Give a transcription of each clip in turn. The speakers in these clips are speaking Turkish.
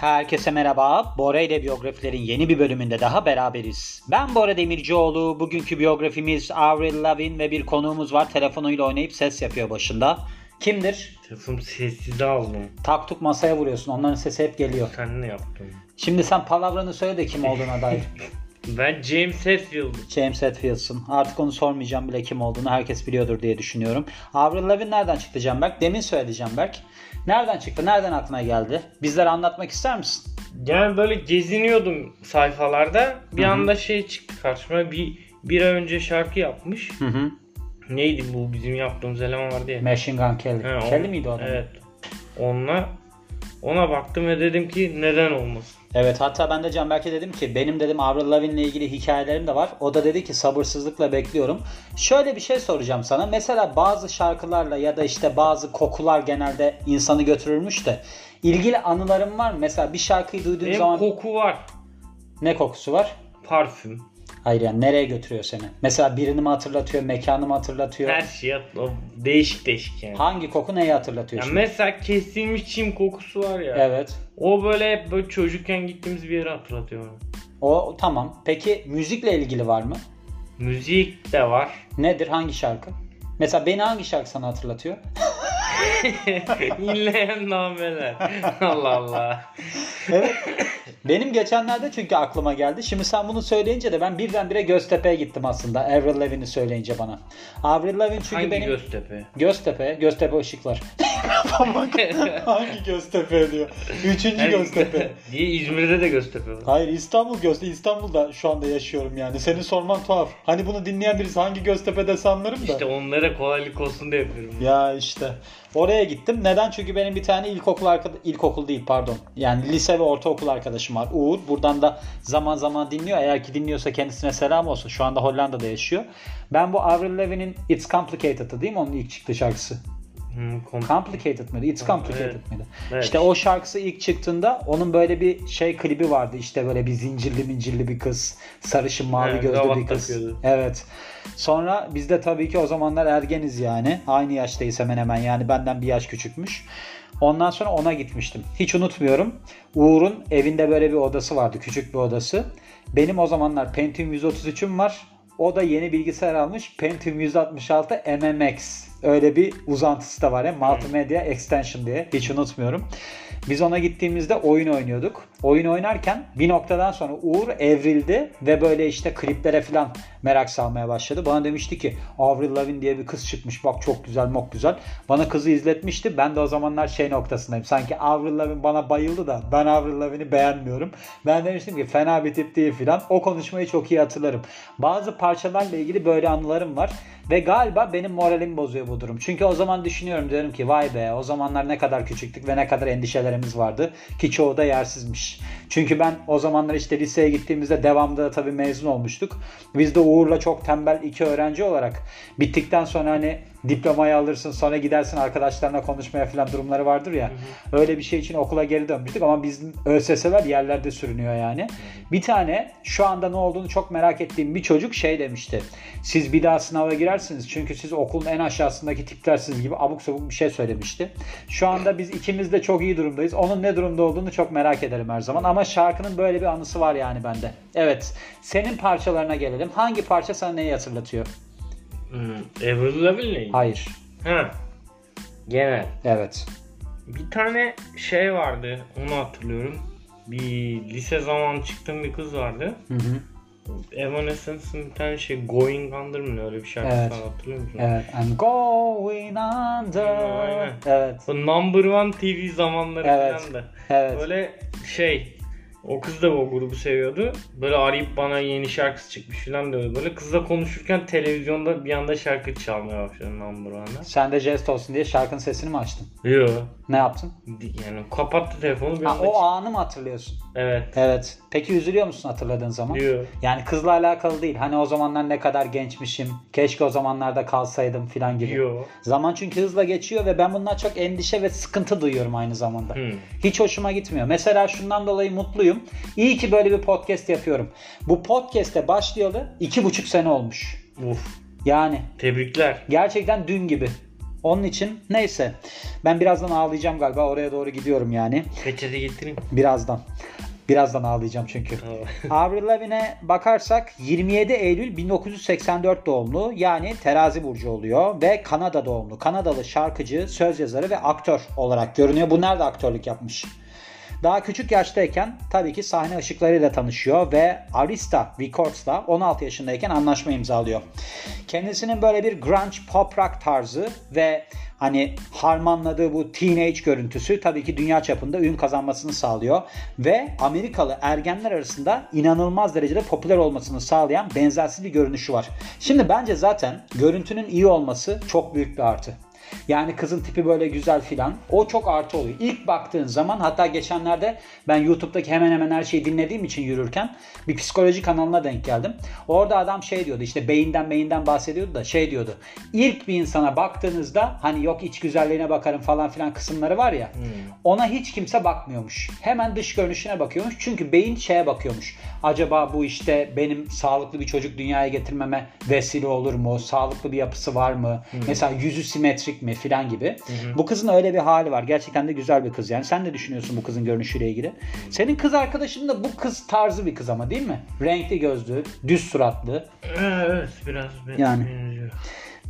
Herkese merhaba. Bora ile biyografilerin yeni bir bölümünde daha beraberiz. Ben Bora Demircioğlu. Bugünkü biyografimiz Avril Lavigne ve bir konuğumuz var. Telefonuyla oynayıp ses yapıyor başında. Kimdir? Telefonu sessize aldım. Taktuk masaya vuruyorsun. Onların sesi hep geliyor. Sen ne yaptın? Şimdi sen palavranı söyle de kim olduğuna dair. Ben James Hetfield. James Hetfield'sın. Artık onu sormayacağım bile kim olduğunu. Herkes biliyordur diye düşünüyorum. Avril Lavigne nereden çıktı Canberk? Demin söyledi Canberk. Nereden çıktı? Nereden aklına geldi? Bizlere anlatmak ister misin? Yani böyle geziniyordum sayfalarda. Bir Hı hı. anda şey çıktı karşıma. Bir bir ay önce şarkı yapmış. Hı hı. Neydi bu bizim yaptığımız eleman vardı ya. Machine Gun Kelly. He, Kelly miydi o adam? Evet. Onunla ona baktım ve dedim ki neden olmasın. Evet hatta ben de Canberk'e dedim ki benim dedim Avril Lavigne'le ilgili hikayelerim de var. O da dedi ki sabırsızlıkla bekliyorum. Şöyle bir şey soracağım sana. Mesela bazı şarkılarla ya da işte bazı kokular genelde insanı götürürmüş de ilgili anılarım var mı? Mesela bir şarkıyı duyduğun Benim zaman koku var. ne kokusu var? Parfüm. Hayır yani nereye götürüyor seni? Mesela birini mi hatırlatıyor, mekanı mı hatırlatıyor? Her şey o değişik değişik yani. Hangi koku neyi hatırlatıyor Ya şimdi? mesela kesilmiş çim kokusu var ya. Evet. O böyle hep böyle çocukken gittiğimiz bir yeri hatırlatıyor. O tamam. Peki müzikle ilgili var mı? Müzik de var. Nedir? Hangi şarkı? Mesela beni hangi şarkı sana hatırlatıyor? İnleyen nameler. Allah Allah. Evet. Benim geçenlerde çünkü aklıma geldi. Şimdi sen bunu söyleyince de ben birdenbire Göztepe'ye gittim aslında. Avril Lavigne'i söyleyince bana. Avril Lavigne çünkü Hangi benim... Göztepe? Göztepe, Göztepe ışıklar. Hangi Göztepe diyor? Üçüncü Göztepe. Diye İzmir'de de Göztepe var. Hayır İstanbul Göztepe. İstanbul'da şu anda yaşıyorum yani. Senin sorman tuhaf. Hani bunu dinleyen birisi hangi Göztepe'de sanırım da. İşte onlara kolaylık olsun diye yapıyorum. Ya işte. Oraya gittim. Neden? Çünkü benim bir tane ilkokul arkada ilkokul değil pardon. Yani lise ve ortaokul arkadaşım var. Uğur. Buradan da zaman zaman dinliyor. Eğer ki dinliyorsa kendisine selam olsun. Şu anda Hollanda'da yaşıyor. Ben bu Avril Lavigne'in It's Complicated'ı değil mi onun ilk çıktığı şarkısı? Hmm, Complicated mıydı? It's Complicated Evet. mıydı? Evet. İşte o şarkısı ilk çıktığında onun böyle bir şey klibi vardı. İşte böyle bir zincirli mincirli bir kız. Sarışın mavi Evet, gözlü bir kız. takıyordu. Evet. Sonra biz de tabii ki o zamanlar ergeniz yani. Aynı yaştayız hemen hemen yani benden bir yaş küçükmüş. Ondan sonra ona gitmiştim. Hiç unutmuyorum. Uğur'un evinde böyle bir odası vardı. Küçük bir odası. Benim o zamanlar Pentium 133'üm var. O da yeni bilgisayar almış. Pentium 166 MMX. Öyle bir uzantısı da var ya. Multimedia Extension diye. Hiç unutmuyorum. Biz ona gittiğimizde oyun oynuyorduk. Oyun oynarken bir noktadan sonra Uğur evrildi ve böyle işte kliplere falan merak salmaya başladı. Bana demişti ki Avril Lavigne diye bir kız çıkmış. Bak çok güzel mok güzel. Bana kızı izletmişti. Ben de o zamanlar şey noktasındayım. Sanki Avril Lavigne bana bayıldı da ben Avril Lavigne'i beğenmiyorum. Ben demiştim ki fena bir tip değil filan. O konuşmayı çok iyi hatırlarım. Bazı parçalarla ilgili böyle anılarım var. Ve galiba benim moralimi bozuyor bu durum. Çünkü o zaman düşünüyorum diyorum ki vay be o zamanlar ne kadar küçüktük ve ne kadar endişelerimiz vardı. Ki çoğu da yersizmiş. Çünkü ben o zamanlar işte liseye gittiğimizde devamda da tabii mezun olmuştuk. Biz de Uğur'la çok tembel iki öğrenci olarak bittikten sonra hani diplomayı alırsın sonra gidersin arkadaşlarına konuşmaya falan durumları vardır ya. Öyle bir şey için okula geri dönmüştük ama bizim ÖSS'ler yerlerde sürünüyor yani. Bir tane şu anda ne olduğunu çok merak ettiğim bir çocuk şey demişti. Siz bir daha sınava girersiniz çünkü siz okulun en aşağısındaki tiplersiniz gibi abuk sabuk bir şey söylemişti. Şu anda biz ikimiz de çok iyi durumdayız. Onun ne durumda olduğunu çok merak ederim her zaman ama şarkının böyle bir anısı var yani bende. Evet. Senin parçalarına gelelim. Hangi parça sana neyi hatırlatıyor? Hmm, Avril Lavigne'le ilgili. Hayır. Ha. Genel. Evet. Bir tane şey vardı. Onu hatırlıyorum. Bir lise zamanı çıktığım bir kız vardı. Hı hı. Evanescence'ın bir tane şey Going Under mı öyle bir şarkısı Evet. var hatırlıyor musun? Evet. I'm going under. Aynen. Evet. O Number One TV zamanları Evet. falan da. Evet. Böyle şey o kız da o grubu seviyordu. Böyle arayıp bana yeni şarkısı çıkmış falan diyordu. Böyle kızla konuşurken televizyonda bir anda şarkı çalmaya başladı Number One'da. Sen de jest olsun diye şarkının sesini mi açtın? Yo. Ne yaptın? Yani kapattı telefonu bir Ha, o anı mı hatırlıyorsun? Evet. Evet. Peki üzülüyor musun hatırladığın zaman? Yo. Yani kızla alakalı değil. Hani o zamanlar ne kadar gençmişim. Keşke o zamanlarda kalsaydım filan gibi. Yo. Zaman çünkü hızla geçiyor ve ben bundan çok endişe ve sıkıntı duyuyorum aynı zamanda. Hmm. Hiç hoşuma gitmiyor. Mesela şundan dolayı mutluyum. İyi ki böyle bir podcast yapıyorum. Bu podcast'e başlayalı iki buçuk sene olmuş. Uf. Yani Tebrikler. gerçekten dün gibi. Onun için neyse. Ben birazdan ağlayacağım galiba. Oraya doğru gidiyorum yani. Peçete getireyim. Birazdan. Birazdan ağlayacağım çünkü. Avril Lavigne'e bakarsak 27 Eylül 1984 doğumlu yani terazi burcu oluyor ve Kanada doğumlu. Kanadalı şarkıcı, söz yazarı ve aktör olarak görünüyor. Bu nerede aktörlük yapmış? Daha küçük yaştayken tabii ki sahne ışıklarıyla tanışıyor ve Arista Records'la 16 yaşındayken anlaşma imzalıyor. Kendisinin böyle bir grunge pop rock tarzı ve hani harmanladığı bu teenage görüntüsü tabii ki dünya çapında ün kazanmasını sağlıyor ve Amerikalı ergenler arasında inanılmaz derecede popüler olmasını sağlayan benzersiz bir görünüşü var. Şimdi bence zaten görüntünün iyi olması çok büyük bir artı. Yani kızın tipi böyle güzel filan. O çok artı oluyor. İlk baktığın zaman hatta geçenlerde ben YouTube'daki hemen hemen her şeyi dinlediğim için yürürken bir psikoloji kanalına denk geldim. Orada adam şey diyordu işte beyinden beyinden bahsediyordu da şey diyordu. İlk bir insana baktığınızda hani yok iç güzelliğine bakarım falan filan kısımları var ya. Hmm. Ona hiç kimse bakmıyormuş. Hemen dış görünüşüne bakıyormuş. Çünkü beyin şeye bakıyormuş. Acaba bu işte benim sağlıklı bir çocuk dünyaya getirmeme vesile olur mu? Sağlıklı bir yapısı var mı? Hmm. Mesela yüzü simetrik mi filan gibi. Hı hı. Bu kızın öyle bir hali var. Gerçekten de güzel bir kız yani. Sen ne düşünüyorsun bu kızın görünüşüyle ilgili? Senin kız arkadaşın da bu kız tarzı bir kız ama değil mi? Renkli gözlü, düz suratlı. Evet biraz yani. benziyor.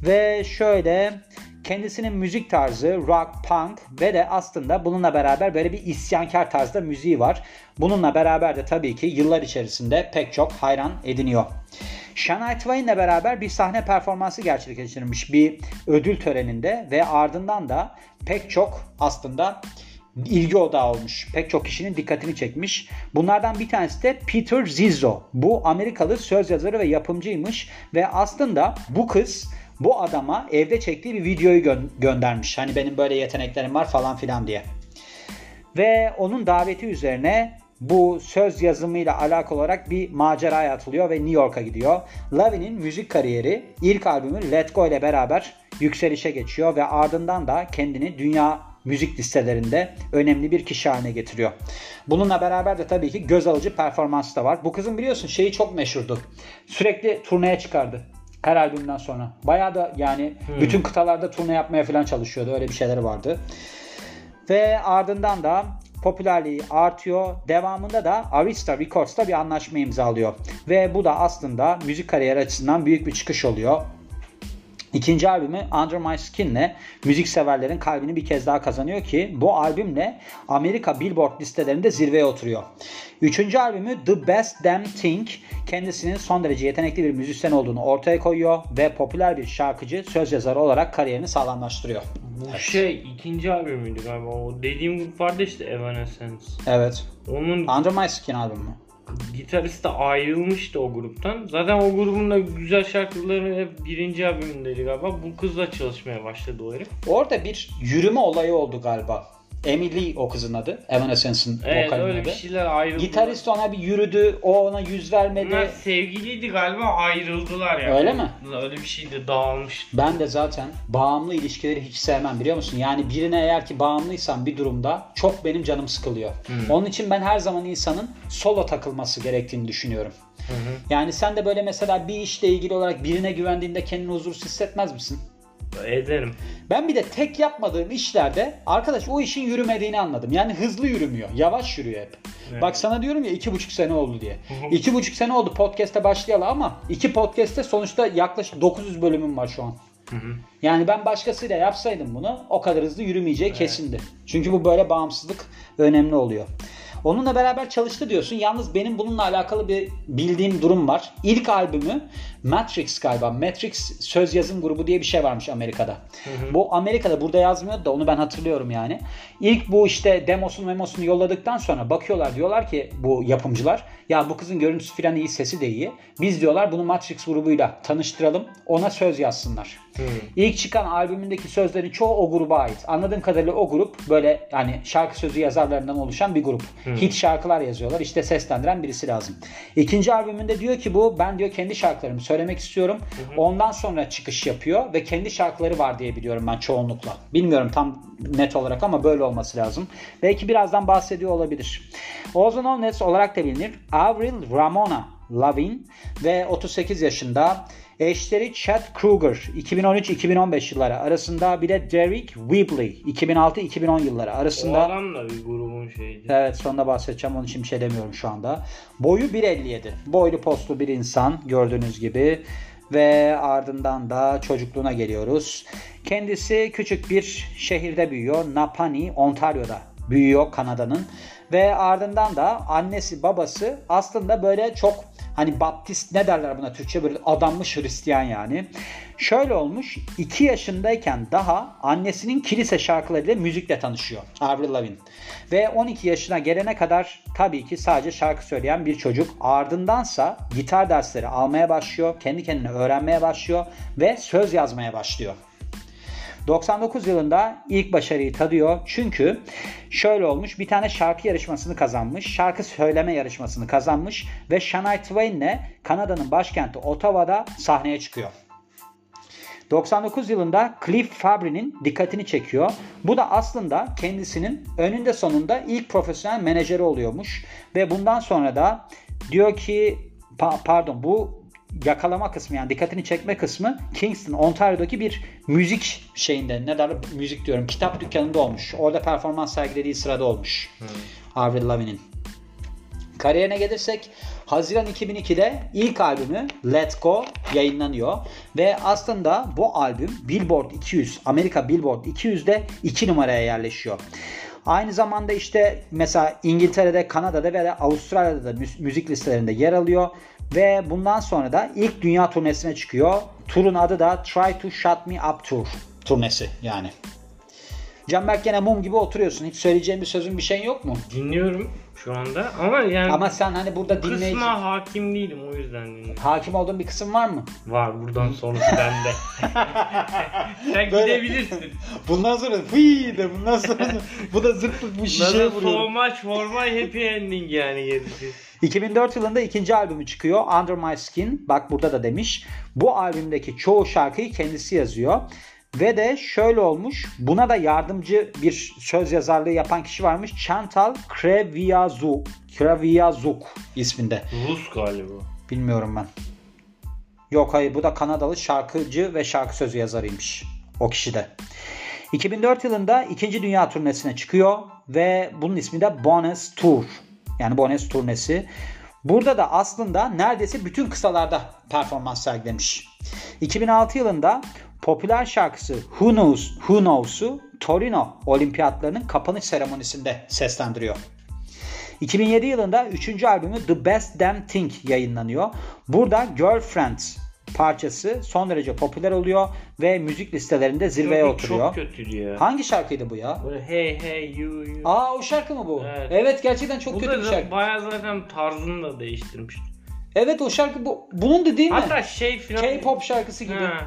Ve şöyle kendisinin müzik tarzı rock, punk ve de aslında bununla beraber böyle bir isyankar tarzda müziği var. Bununla beraber de tabii ki yıllar içerisinde pek çok hayran ediniyor. Shania Twain'le beraber bir sahne performansı gerçekleştirmiş bir ödül töreninde ve ardından da pek çok aslında ilgi odağı olmuş. Pek çok kişinin dikkatini çekmiş. Bunlardan bir tanesi de Peter Zizzo. Bu Amerikalı söz yazarı ve yapımcıymış ve aslında bu kız bu adama evde çektiği bir videoyu gö- göndermiş. Hani benim böyle yeteneklerim var falan filan diye. Ve onun daveti üzerine bu söz yazımıyla alakalı olarak bir maceraya atılıyor ve New York'a gidiyor. Lavin'in müzik kariyeri ilk albümü Let Go ile beraber yükselişe geçiyor ve ardından da kendini dünya müzik listelerinde önemli bir kişi haline getiriyor. Bununla beraber de tabii ki göz alıcı performansı da var. Bu kızın biliyorsun şeyi çok meşhurdu. Sürekli turneye çıkardı. Her albümden sonra. Bayağı da yani hmm. bütün kıtalarda turne yapmaya falan çalışıyordu. Öyle bir şeyleri vardı. Ve ardından da popülerliği artıyor. Devamında da Arista Records'ta bir anlaşma imzalıyor. Ve bu da aslında müzik kariyeri açısından büyük bir çıkış oluyor. İkinci albümü Under My Skin'le müzik severlerin kalbini bir kez daha kazanıyor ki bu albümle Amerika Billboard listelerinde zirveye oturuyor. Üçüncü albümü The Best Damn Thing kendisinin son derece yetenekli bir müzisyen olduğunu ortaya koyuyor ve popüler bir şarkıcı, söz yazarı olarak kariyerini sağlamlaştırıyor. Bu evet. şey ikinci albümüydü galiba. O dediğim vardı işte Evanescence. Evet. Onun Under My Skin albümü gitarist de ayrılmıştı o gruptan. Zaten o grubun da güzel şarkıları hep birinci albümündeydi galiba. Bu kızla çalışmaya başladı o herif. Orada bir yürüme olayı oldu galiba. Emily o kızın adı. Evanescence'ın evet, vokalinin öyle bir şeyler ayrıldı. Gitarist ona bir yürüdü. O ona yüz vermedi. Bunlar sevgiliydi galiba ayrıldılar yani. Öyle mi? Öyle bir şeydi dağılmış. Ben de zaten bağımlı ilişkileri hiç sevmem biliyor musun? Yani birine eğer ki bağımlıysan bir durumda çok benim canım sıkılıyor. Hmm. Onun için ben her zaman insanın solo takılması gerektiğini düşünüyorum. Hı Yani sen de böyle mesela bir işle ilgili olarak birine güvendiğinde kendini huzursuz hissetmez misin? Ederim. Ben bir de tek yapmadığım işlerde arkadaş o işin yürümediğini anladım. Yani hızlı yürümüyor. Yavaş yürüyor hep. Evet. Bak sana diyorum ya iki buçuk sene oldu diye. iki buçuk sene oldu podcast'e başlayalı ama iki podcast'te sonuçta yaklaşık 900 bölümüm var şu an. Yani ben başkasıyla yapsaydım bunu o kadar hızlı yürümeyeceği evet. kesindi. Çünkü bu böyle bağımsızlık önemli oluyor. Onunla beraber çalıştı diyorsun. Yalnız benim bununla alakalı bir bildiğim durum var. İlk albümü Matrix galiba. Matrix söz yazım grubu diye bir şey varmış Amerika'da. Hı hı. Bu Amerika'da burada yazmıyordu da onu ben hatırlıyorum yani. İlk bu işte demosunu memosunu yolladıktan sonra bakıyorlar diyorlar ki bu yapımcılar ya bu kızın görüntüsü falan iyi sesi de iyi. Biz diyorlar bunu Matrix grubuyla tanıştıralım ona söz yazsınlar. Hmm. İlk çıkan albümündeki sözlerin çoğu o gruba ait. Anladığım kadarıyla o grup böyle yani şarkı sözü yazarlarından oluşan bir grup. Hmm. Hit şarkılar yazıyorlar. İşte seslendiren birisi lazım. İkinci albümünde diyor ki bu ben diyor kendi şarkılarımı söylemek istiyorum. Hmm. Ondan sonra çıkış yapıyor ve kendi şarkıları var diye biliyorum ben çoğunlukla. Bilmiyorum tam net olarak ama böyle olması lazım. Belki birazdan bahsediyor olabilir. Ozone Nets olarak da bilinir. Avril Ramona Lavin ve 38 yaşında Eşleri Chad Kruger 2013-2015 yılları arasında bir de Derek Weebly 2006-2010 yılları O arasında. adam da bir grubun şeydi. Evet sonunda bahsedeceğim onun için bir şey demiyorum şu anda. Boyu 1.57. Boylu postlu bir insan gördüğünüz gibi. Ve ardından da çocukluğuna geliyoruz. Kendisi küçük bir şehirde büyüyor. Napani, Ontario'da büyüyor Kanada'nın. Ve ardından da annesi babası aslında böyle çok hani baptist ne derler buna Türkçe böyle adanmış Hristiyan yani. Şöyle olmuş 2 yaşındayken daha annesinin kilise şarkılarıyla müzikle tanışıyor Avril Lavigne. Ve 12 yaşına gelene kadar tabii ki sadece şarkı söyleyen bir çocuk. Ardındansa gitar dersleri almaya başlıyor. Kendi kendine öğrenmeye başlıyor ve söz yazmaya başlıyor. 99 yılında ilk başarıyı tadıyor. Çünkü şöyle olmuş bir tane şarkı yarışmasını kazanmış. Şarkı söyleme yarışmasını kazanmış ve Shania Twain'le Kanada'nın başkenti Ottawa'da sahneye çıkıyor. 99 yılında Cliff Fabry'nin dikkatini çekiyor. Bu da aslında kendisinin önünde sonunda ilk profesyonel menajeri oluyormuş. Ve bundan sonra da diyor ki pa- pardon bu yakalama kısmı yani dikkatini çekme kısmı Kingston, Ontario'daki bir müzik şeyinde ne derler müzik diyorum kitap dükkanında olmuş. Orada performans sergilediği sırada olmuş. Avril Lavigne'in. Kariyerine gelirsek Haziran 2002'de ilk albümü Let Go yayınlanıyor ve aslında bu albüm Billboard 200 Amerika Billboard 200'de 2 numaraya yerleşiyor. Aynı zamanda işte mesela İngiltere'de, Kanada'da ve Avustralya'da da mü- müzik listelerinde yer alıyor ve bundan sonra da ilk dünya turnesine çıkıyor. Turun adı da Try to Shut Me Up Tour turnesi yani. Canberk gene mum gibi oturuyorsun. Hiç söyleyeceğin bir sözün bir şeyin yok mu? Dinliyorum şu anda ama yani Ama sen hani burada bu dinleyici... kısma hakim değilim o yüzden dinliyorum. Hakim olduğun bir kısım var mı? Var buradan sonrası bende. Sen Böyle- gidebilirsin. Bundan sonra fıy de bundan sonra bu da zırt bu şişeye vuruyor. so much for my happy ending yani gerisi. 2004 yılında ikinci albümü çıkıyor. Under My Skin. Bak burada da demiş. Bu albümdeki çoğu şarkıyı kendisi yazıyor. Ve de şöyle olmuş. Buna da yardımcı bir söz yazarlığı yapan kişi varmış. Chantal Kreviazuk. Kreviazuk isminde. Rus galiba. Bilmiyorum ben. Yok hayır bu da Kanadalı şarkıcı ve şarkı sözü yazarıymış. O kişi de. 2004 yılında 2. Dünya turnesine çıkıyor ve bunun ismi de Bonus Tour. Yani Bonus turnesi. Burada da aslında neredeyse bütün kısalarda performans sergilemiş. 2006 yılında popüler şarkısı Who Knows, Who Knows'u Torino olimpiyatlarının kapanış seremonisinde seslendiriyor. 2007 yılında 3. albümü The Best Damn Thing yayınlanıyor. Burada Girlfriend parçası son derece popüler oluyor ve müzik listelerinde zirveye Çok- oturuyor. Çok kötüydü ya. Hangi şarkıydı bu ya? Böyle hey hey you you. Aa o şarkı mı bu? Evet, Evet. gerçekten çok Bu kötü bir da şarkı. bayağı zaten tarzını da değiştirmiş. Evet o şarkı bu. Bunun da değil mi? Hatta şey filan. K-pop şarkısı gibi. Ha.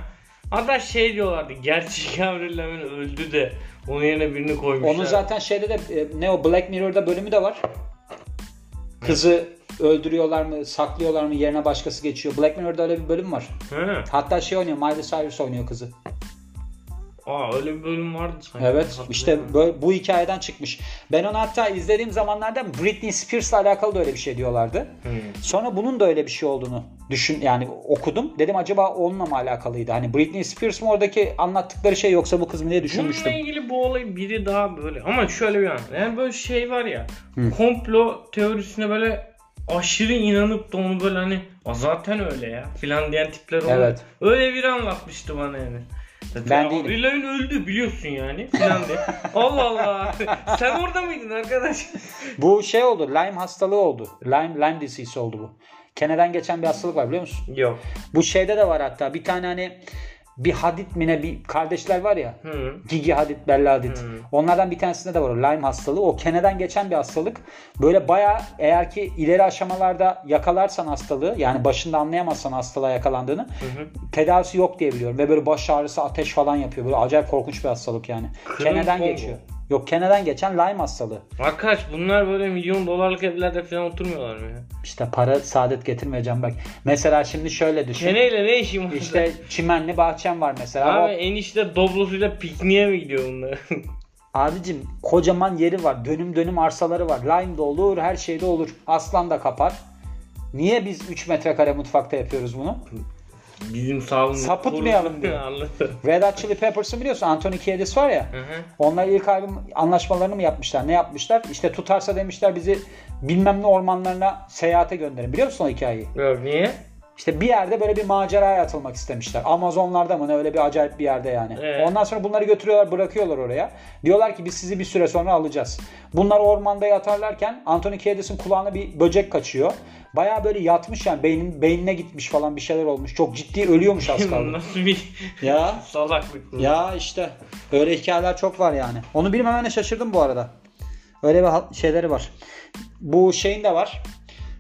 Hatta şey diyorlardı. Gerçek Avril Lavigne öldü de onun yerine birini koymuşlar. Onun zaten şeyde de e, ne o Black Mirror'da bölümü de var. Kızı öldürüyorlar mı, saklıyorlar mı, yerine başkası geçiyor. Black Mirror'da öyle bir bölüm var. Ha. Hatta şey oynuyor, Miley Cyrus oynuyor kızı. Aa öyle bir bölüm vardı sanki. Evet işte böyle, bu hikayeden çıkmış. Ben onu hatta izlediğim zamanlarda Britney Spears'la alakalı da öyle bir şey diyorlardı. Hı. Sonra bunun da öyle bir şey olduğunu düşün yani okudum. Dedim acaba onunla mı alakalıydı? Hani Britney Spears mı oradaki anlattıkları şey yoksa bu kız mı diye düşünmüştüm. Bununla ilgili bu olay biri daha böyle ama şöyle bir an. Yani böyle şey var ya komplo teorisine böyle aşırı inanıp da onu böyle hani "Aa, zaten öyle ya filan diyen tipler oluyor. Evet. Öyle biri anlatmıştı bana yani. Ben değilim. Lavigne öldü biliyorsun yani filan. Allah Allah. Sen orada mıydın arkadaş? Bu şey oldu. Lyme hastalığı oldu. Lyme, Lyme disease oldu bu. Keneden geçen bir hastalık var biliyor musun? Yok. Bu şeyde de var hatta. Bir tane hani bir Hadid mi ne bir kardeşler var ya. Hı. Gigi Hadid, Bella Hadid. Hmm. Onlardan bir tanesinde de var o Lyme hastalığı. O keneden geçen bir hastalık. Böyle baya eğer ki ileri aşamalarda yakalarsan hastalığı yani başında anlayamazsan hastalığa yakalandığını Hı hı. tedavisi yok diye biliyorum. Ve böyle baş ağrısı, ateş falan yapıyor. Böyle acayip korkunç bir hastalık yani. Kırım Keneden geçiyor. Yok keneden geçen Lyme hastalığı. Arkadaş bunlar böyle milyon dolarlık evlerde falan oturmuyorlar mı ya? İşte para saadet getirmeyeceğim bak. Mesela şimdi şöyle düşün. Keneyle ne işin var? İşte çimenli bahçem var mesela. Abi O- enişte doblosuyla pikniğe mi gidiyor bunlar? Abicim kocaman yeri var. Dönüm dönüm arsaları var. Lime de olur, her şey de olur. Aslan da kapar. Niye biz 3 metrekare mutfakta yapıyoruz bunu? Bizim sağlığımızı Sapıtmayalım diyor. Red Hot Chili Peppers'ı biliyorsun Anthony Kiedis var ya. Hı hı. Onlar ilk albüm anlaşmalarını mı yapmışlar? Ne yapmışlar? İşte tutarsa demişler bizi bilmem ne ormanlarına seyahate gönderin. Biliyor musun o hikayeyi? Yok niye? İşte bir yerde böyle bir maceraya atılmak istemişler. Amazonlarda mı ne öyle bir acayip bir yerde yani. Evet. Ondan sonra bunları götürüyorlar bırakıyorlar oraya. Diyorlar ki biz sizi bir süre sonra alacağız. Bunlar ormanda yatarlarken Anthony Kiedis'in kulağına bir böcek kaçıyor. Baya böyle yatmış yani beynin, beynine gitmiş falan bir şeyler olmuş. Çok ciddi ölüyormuş az kaldı. Nasıl bir ya salaklık bu? ya işte öyle hikayeler çok var yani. Onu bilmemene şaşırdım bu arada. Öyle bir şeyleri var. Bu şeyin de var.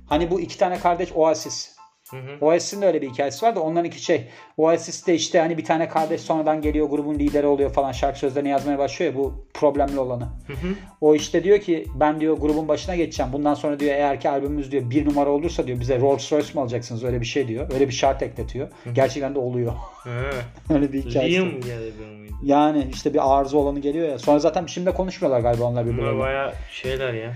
Hani bu iki tane kardeş Oasis. Hı hı. Oasis'in de öyle bir hikayesi var da onların iki şey. Oasis'te işte hani bir tane kardeş sonradan geliyor grubun lideri oluyor falan şarkı sözlerini yazmaya başlıyor ya bu problemli olanı. Hı hı. O işte diyor ki ben diyor grubun başına geçeceğim. Bundan sonra diyor eğer ki albümümüz diyor bir numara olursa diyor bize Rolls Royce mi alacaksınız öyle bir şey diyor. Öyle bir şart ekletiyor. Gerçekten de oluyor. Öyle bir hikayesi. Liam galiba mıydı? Yani işte bir arıza olanı geliyor ya. Sonra zaten şimdi de konuşmuyorlar galiba onlar Bunlar birbirleriyle. baya şeyler ya.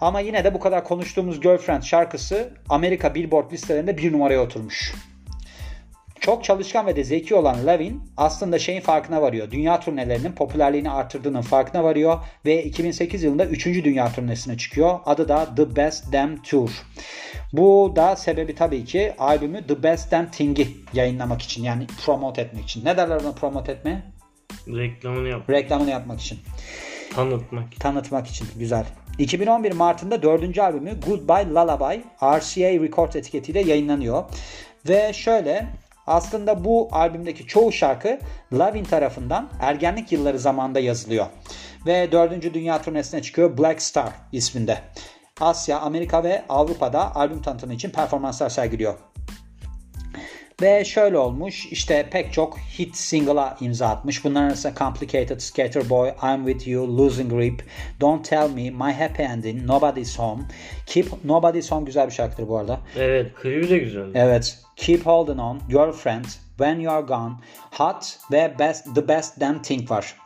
Ama yine de bu kadar konuştuğumuz Girlfriend şarkısı Amerika Billboard listelerinde bir numaraya oturmuş. Çok çalışkan ve de zeki olan Levin aslında şeyin farkına varıyor. Dünya turnelerinin popülerliğini artırdığının farkına varıyor ve 2008 yılında 3. dünya turnesine çıkıyor. Adı da The Best Damn Tour. Bu da sebebi tabii ki albümü The Best Damn Thing'i yayınlamak için yani promote etmek için. Ne derler ona promote etmeye? Reklamını yap. Reklamını yapmak için. Tanıtmak. tanıtmak için. Güzel. 2011 Mart'ında dördüncü albümü Goodbye Lullaby RCA Records etiketiyle yayınlanıyor. Ve şöyle aslında bu albümdeki çoğu şarkı Lavin tarafından ergenlik yılları zamanında yazılıyor. Ve dördüncü dünya turnesine çıkıyor Black Star isminde. Asya, Amerika ve Avrupa'da albüm tanıtımı için performanslar sergiliyor. Ve şöyle olmuş işte pek çok hit single'a imza atmış. Bunların arasında Complicated, Skater Boy, I'm With You, Losing Grip, Don't Tell Me, My Happy Ending, Nobody's Home. Keep Nobody's Home güzel bir şarkıdır bu arada. Evet klibi de güzel. Evet. Keep Holding On, Girlfriend, When You're Gone, Hot ve Best, The Best Damn Thing var.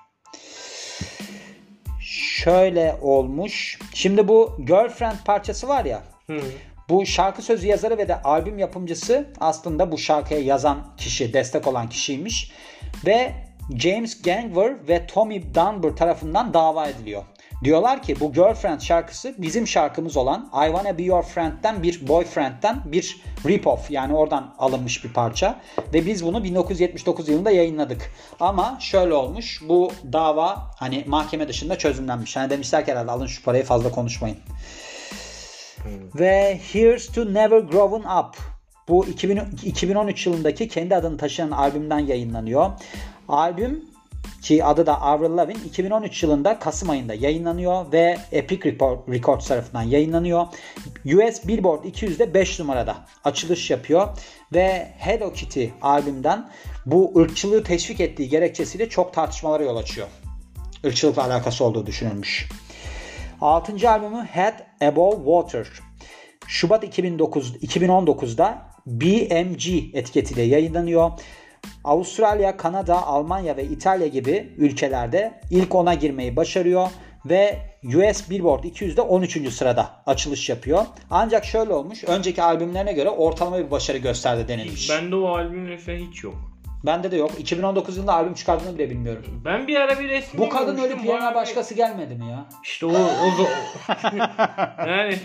Şöyle olmuş. Şimdi bu Girlfriend parçası var ya. Hı. Bu şarkı sözü yazarı ve de albüm yapımcısı aslında bu şarkıya yazan kişi, destek olan kişiymiş. Ve James Gangwer ve Tommy Dunbar tarafından dava ediliyor. Diyorlar ki bu Girlfriend şarkısı bizim şarkımız olan I Wanna Be Your Friend'den bir boyfriend'den bir rip-off yani oradan alınmış bir parça. Ve biz bunu 1979 yılında yayınladık. Ama şöyle olmuş bu dava hani mahkeme dışında çözümlenmiş. Hani demişler ki herhalde alın şu parayı fazla konuşmayın. Ve Here's to Never Growing Up. Bu 2000 2013 yılındaki kendi adını taşıyan albümden yayınlanıyor. Albüm ki adı da Avril Lavigne 2013 yılında Kasım ayında yayınlanıyor ve Epic Records tarafından yayınlanıyor. US Billboard 200'de 5 numarada açılış yapıyor ve Hello Kitty albümden bu ırkçılığı teşvik ettiği gerekçesiyle çok tartışmalara yol açıyor. Irkçılıkla alakası olduğu düşünülmüş. 6. albümü Head Above Water. Şubat 2009 2019'da BMG etiketiyle yayınlanıyor. Avustralya, Kanada, Almanya ve İtalya gibi ülkelerde ilk ona girmeyi başarıyor ve US Billboard 200'de 13. sırada açılış yapıyor. Ancak şöyle olmuş. Önceki albümlerine göre ortalama bir başarı gösterdi denilmiş. Bende o albümün hiç yok. Bende de yok. 2019 yılında albüm çıkardığını bile bilmiyorum. Ben bir ara bir resmi Bu kadın ölüp yerine başkası gelmedi mi ya? İşte o, o yani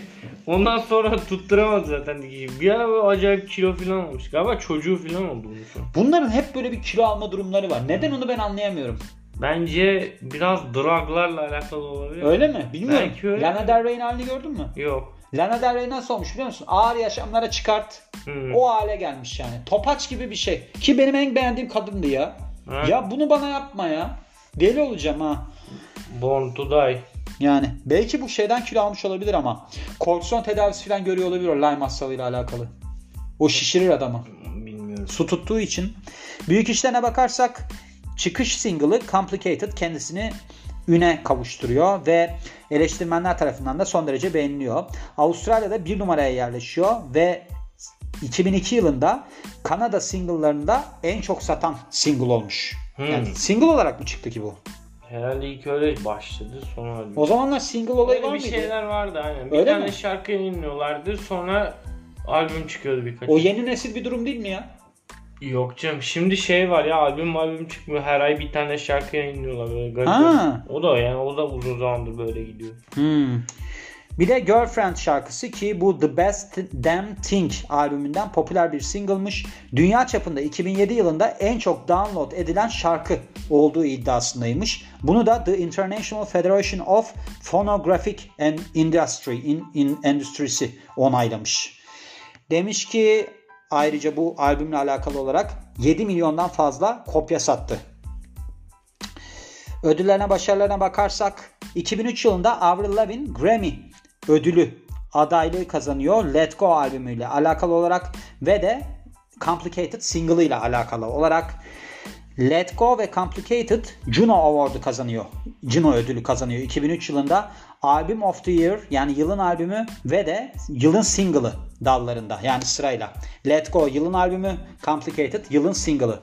ondan sonra tutturamadı zaten. Bir ara böyle acayip kilo falan olmuş. Galiba çocuğu falan oldu bunun sonra. Bunların hep böyle bir kilo alma durumları var. Neden onu ben anlayamıyorum. Bence biraz druglarla alakalı olabilir. Öyle mi? Bilmiyorum. Belki öyle. Lana Del Rey'in halini gördün mü? Yok. Lana Del Rey nasıl olmuş biliyor musun? Ağır yaşamlara çıkart. Hmm. O hale gelmiş yani. Topaç gibi bir şey. Ki benim en beğendiğim kadındı ya. Evet. Ya bunu bana yapma ya. Deli olacağım ha. Born to Die. Yani belki bu şeyden kilo almış olabilir ama kortizon tedavisi falan görüyor olabilir o Lyme hastalığıyla alakalı. O şişirir adamı. Bilmiyorum. Su tuttuğu için. Büyük işlerine bakarsak çıkış single'ı Complicated kendisini üne kavuşturuyor ve eleştirmenler tarafından da son derece beğeniliyor. Avustralya'da bir numaraya yerleşiyor ve 2002 yılında Kanada single'larında en çok satan single olmuş. Hmm. Yani single olarak mı çıktı ki bu? Herhalde ilk öyle başladı sonra O zamanlar single olayı var Öyle bir mıydı? şeyler vardı aynen. Bir Öyle tane mi? şarkı yayınlıyorlardı sonra albüm çıkıyordu birkaç. O yeni nesil bir durum değil mi ya? Yok canım. Şimdi şey var ya albüm albüm çıkmıyor. Her ay bir tane şarkı yayınlıyorlar böyle garip. Ha. O da yani o da uzun zamandır böyle gidiyor. Hmm. Bir de Girlfriend şarkısı ki bu The Best Damn Thing albümünden popüler bir single'mış. Dünya çapında 2007 yılında en çok download edilen şarkı olduğu iddiasındaymış. Bunu da The International Federation of Phonographic and Industry in, in Endüstrisi onaylamış. Demiş ki ayrıca bu albümle alakalı olarak 7 milyondan fazla kopya sattı. Ödüllerine başarılarına bakarsak 2003 yılında Avril Lavigne Grammy ödülü adaylığı kazanıyor Let Go albümüyle alakalı olarak ve de Complicated single ile alakalı olarak Let Go ve Complicated Juno Award'u kazanıyor. Juno ödülü kazanıyor 2003 yılında. Album of the Year yani yılın albümü ve de yılın single'ı dallarında yani sırayla. Let Go yılın albümü, Complicated yılın single'ı.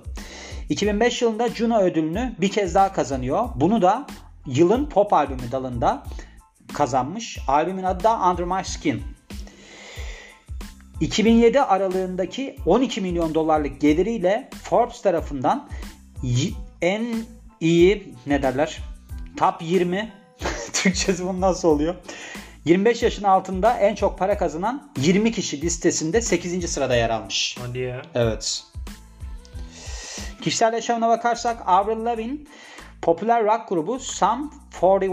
2005 yılında Juno ödülünü bir kez daha kazanıyor. Bunu da yılın pop albümü dalında kazanmış. Albümün adı da Under My Skin. 2007 aralığındaki 12 milyon dolarlık geliriyle Forbes tarafından en iyi ne derler? Top 20 Türkçesi bu nasıl oluyor? 25 yaşın altında en çok para kazanan 20 kişi listesinde 8. sırada yer almış. Hadi ya. Evet. Kişisel yaşamına bakarsak Avril Lavigne popüler rock grubu Sum 41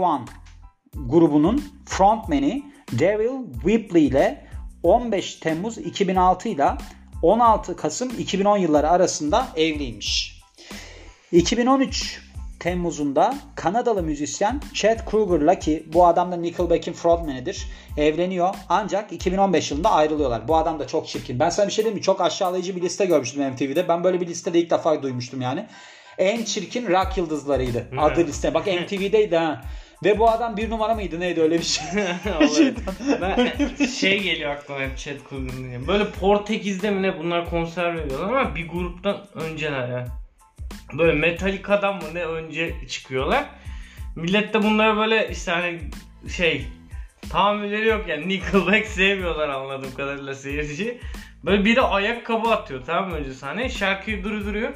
grubunun frontmeni Daryl Whibley ile 15 Temmuz 2006 ile 16 Kasım 2010 yılları arasında evliymiş. 2013 Temmuz'unda Kanadalı müzisyen Chad Kroeger'la ki bu adam da Nickelback'in frontmanidir evleniyor. Ancak 2015 yılında ayrılıyorlar. Bu adam da çok çirkin. Ben sana bir şey diyeyim mi? Çok aşağılayıcı bir liste görmüştüm MTV'de. Ben böyle bir listede ilk defa duymuştum yani. En çirkin rock yıldızlarıydı. Hmm. Adı liste. Bak MTV'deydi ha. Ve bu adam bir numara mıydı neydi öyle bir şey. Olabilir. ben, şey geliyor aklıma hep chat kurduğunda. Böyle Portekiz'de mi ne bunlar konser veriyorlar ama bir gruptan önceler yani. Böyle Metallica'dan mı ne önce çıkıyorlar. Millet de bunları böyle işte hani şey tahammülleri yok yani Nickelback sevmiyorlar anladığım kadarıyla seyirci. Böyle biri ayakkabı atıyor tamam önce sahneye şarkıyı durduruyor.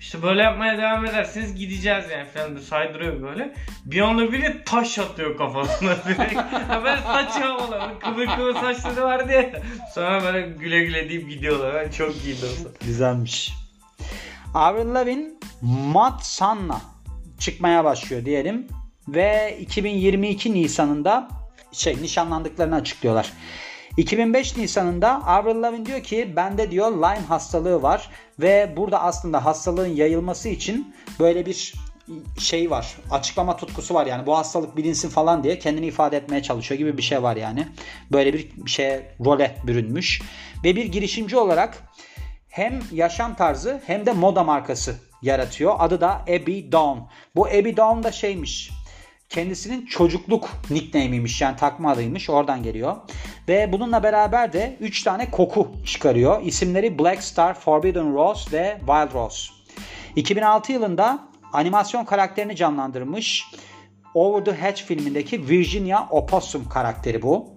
İşte böyle yapmaya devam ederseniz gideceğiz yani falan saydırıyor böyle. Bir anda biri taş atıyor kafasına direkt. Böyle saçı havalı. Kıvır kıvır saçları vardı ya. Sonra böyle güle güle deyip gidiyorlar. Ben çok iyiydi o Güzelmiş. Avril Lavigne Mad Sun'la çıkmaya başlıyor diyelim. Ve 2022 Nisan'ında şey nişanlandıklarını açıklıyorlar. 2005 Nisan'ında Avril Lavigne diyor ki bende diyor Lyme hastalığı var ve burada aslında hastalığın yayılması için böyle bir şey var. Açıklama tutkusu var yani bu hastalık bilinsin falan diye kendini ifade etmeye çalışıyor gibi bir şey var yani. Böyle bir şey role bürünmüş ve bir girişimci olarak hem yaşam tarzı hem de moda markası yaratıyor. Adı da Abby Dawn. Bu Abby Dawn da şeymiş. Kendisinin çocukluk nickname'iymiş yani takma adıymış oradan geliyor. Ve bununla beraber de 3 tane koku çıkarıyor. İsimleri Black Star, Forbidden Rose ve Wild Rose. 2006 yılında animasyon karakterini canlandırmış. Over the Hedge filmindeki Virginia Opossum karakteri bu.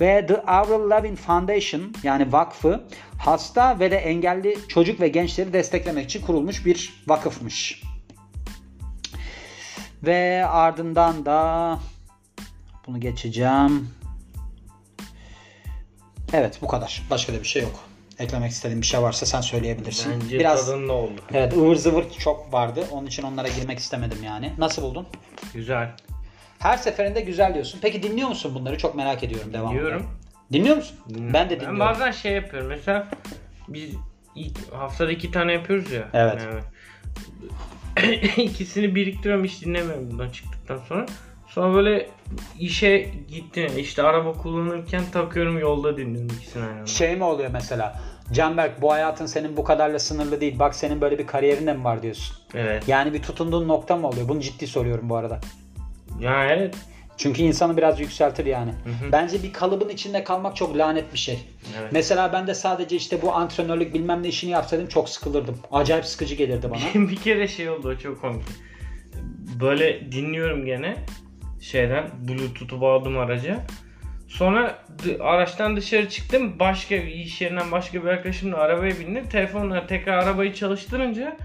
Ve The Avril Lavigne Foundation yani vakfı hasta ve de engelli çocuk ve gençleri desteklemek için kurulmuş bir vakıfmış. Ve ardından da bunu geçeceğim. Evet bu kadar. Başka da bir şey yok. Eklemek istediğin bir şey varsa sen söyleyebilirsin. Bence Biraz tadında oldu. evet ıvır zıvır çok vardı. Onun için onlara girmek istemedim yani. Nasıl buldun? Güzel. Her seferinde güzel diyorsun. Peki dinliyor musun bunları? Çok merak ediyorum devamlı. Dinliyorum. Dinliyor musun? Ben de dinliyorum. Ben bazen şey yapıyorum. Mesela biz ilk haftada iki tane yapıyoruz ya. Evet. Yani. İkisini biriktiriyorum hiç dinlemiyorum bundan çıktıktan sonra. Sonra böyle işe gittim işte araba kullanırken takıyorum yolda dinliyorum ikisini aynı anda. Şey mi oluyor mesela? Canberk bu hayatın senin bu kadarla sınırlı değil. Bak senin böyle bir kariyerin de mi var diyorsun. Evet. Yani bir tutunduğun nokta mı oluyor? Bunu ciddi soruyorum bu arada. Ya evet. Çünkü insanı biraz yükseltir yani. hı. Bence bir kalıbın içinde kalmak çok lanet bir şey. Evet. Mesela ben de sadece işte bu antrenörlük bilmem ne işini yapsaydım çok sıkılırdım. Acayip sıkıcı gelirdi bana. bir kere şey oldu çok komik. Böyle dinliyorum gene şeyden Bluetooth'u bağladım araca. Sonra araçtan dışarı çıktım. Başka bir iş yerinden başka bir arkadaşımla arabaya bindim. Telefonla tekrar arabayı çalıştırınca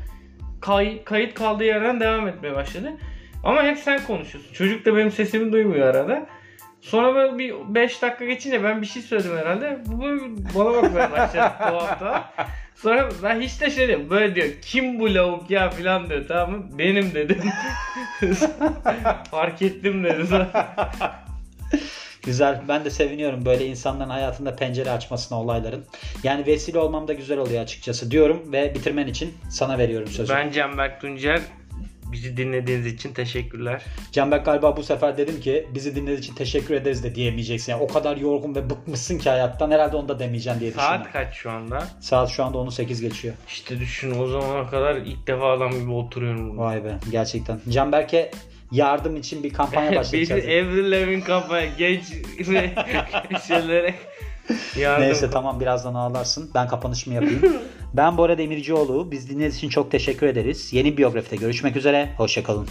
kay- kayıt kaldığı yerden devam etmeye başladı. Ama hep sen konuşuyorsun. Çocuk da benim sesimi duymuyor arada. Sonra böyle bir 5 dakika geçince ben bir şey söyledim herhalde. Bu bana bakmaya başladı tuhafta. Sonra ben hiç de şey diyorum. Böyle diyor. Kim bu lavuk ya falan diyor tamam mı? Benim dedim. Fark ettim dedi. Güzel. Ben de seviniyorum böyle insanların hayatında pencere açmasına olayların. Yani vesile olmam da güzel oluyor açıkçası diyorum ve bitirmen için sana veriyorum sözü. Ben Canberk Tuncer. Bizi dinlediğiniz için teşekkürler. Canberk galiba bu sefer dedim ki bizi dinlediğiniz için teşekkür ederiz de diyemeyeceksin. Yani o kadar yorgun ve bıkmışsın ki hayattan herhalde onu da demeyeceksin diye düşündüm. Saat kaç şu anda? Saat şu anda 10.08 geçiyor. İşte düşün o zamana kadar ilk defa adam gibi oturuyorum burada. Vay be gerçekten. Canberk'e yardım için bir kampanya başlatacağız. Avril Lavigne kampanya genç şeylere yardım. Neyse tamam birazdan ağlarsın. Ben kapanışımı yapayım. ben Bora Demircioğlu. Biz dinlediğiniz için çok teşekkür ederiz. Yeni biyografide görüşmek üzere. Hoşçakalın.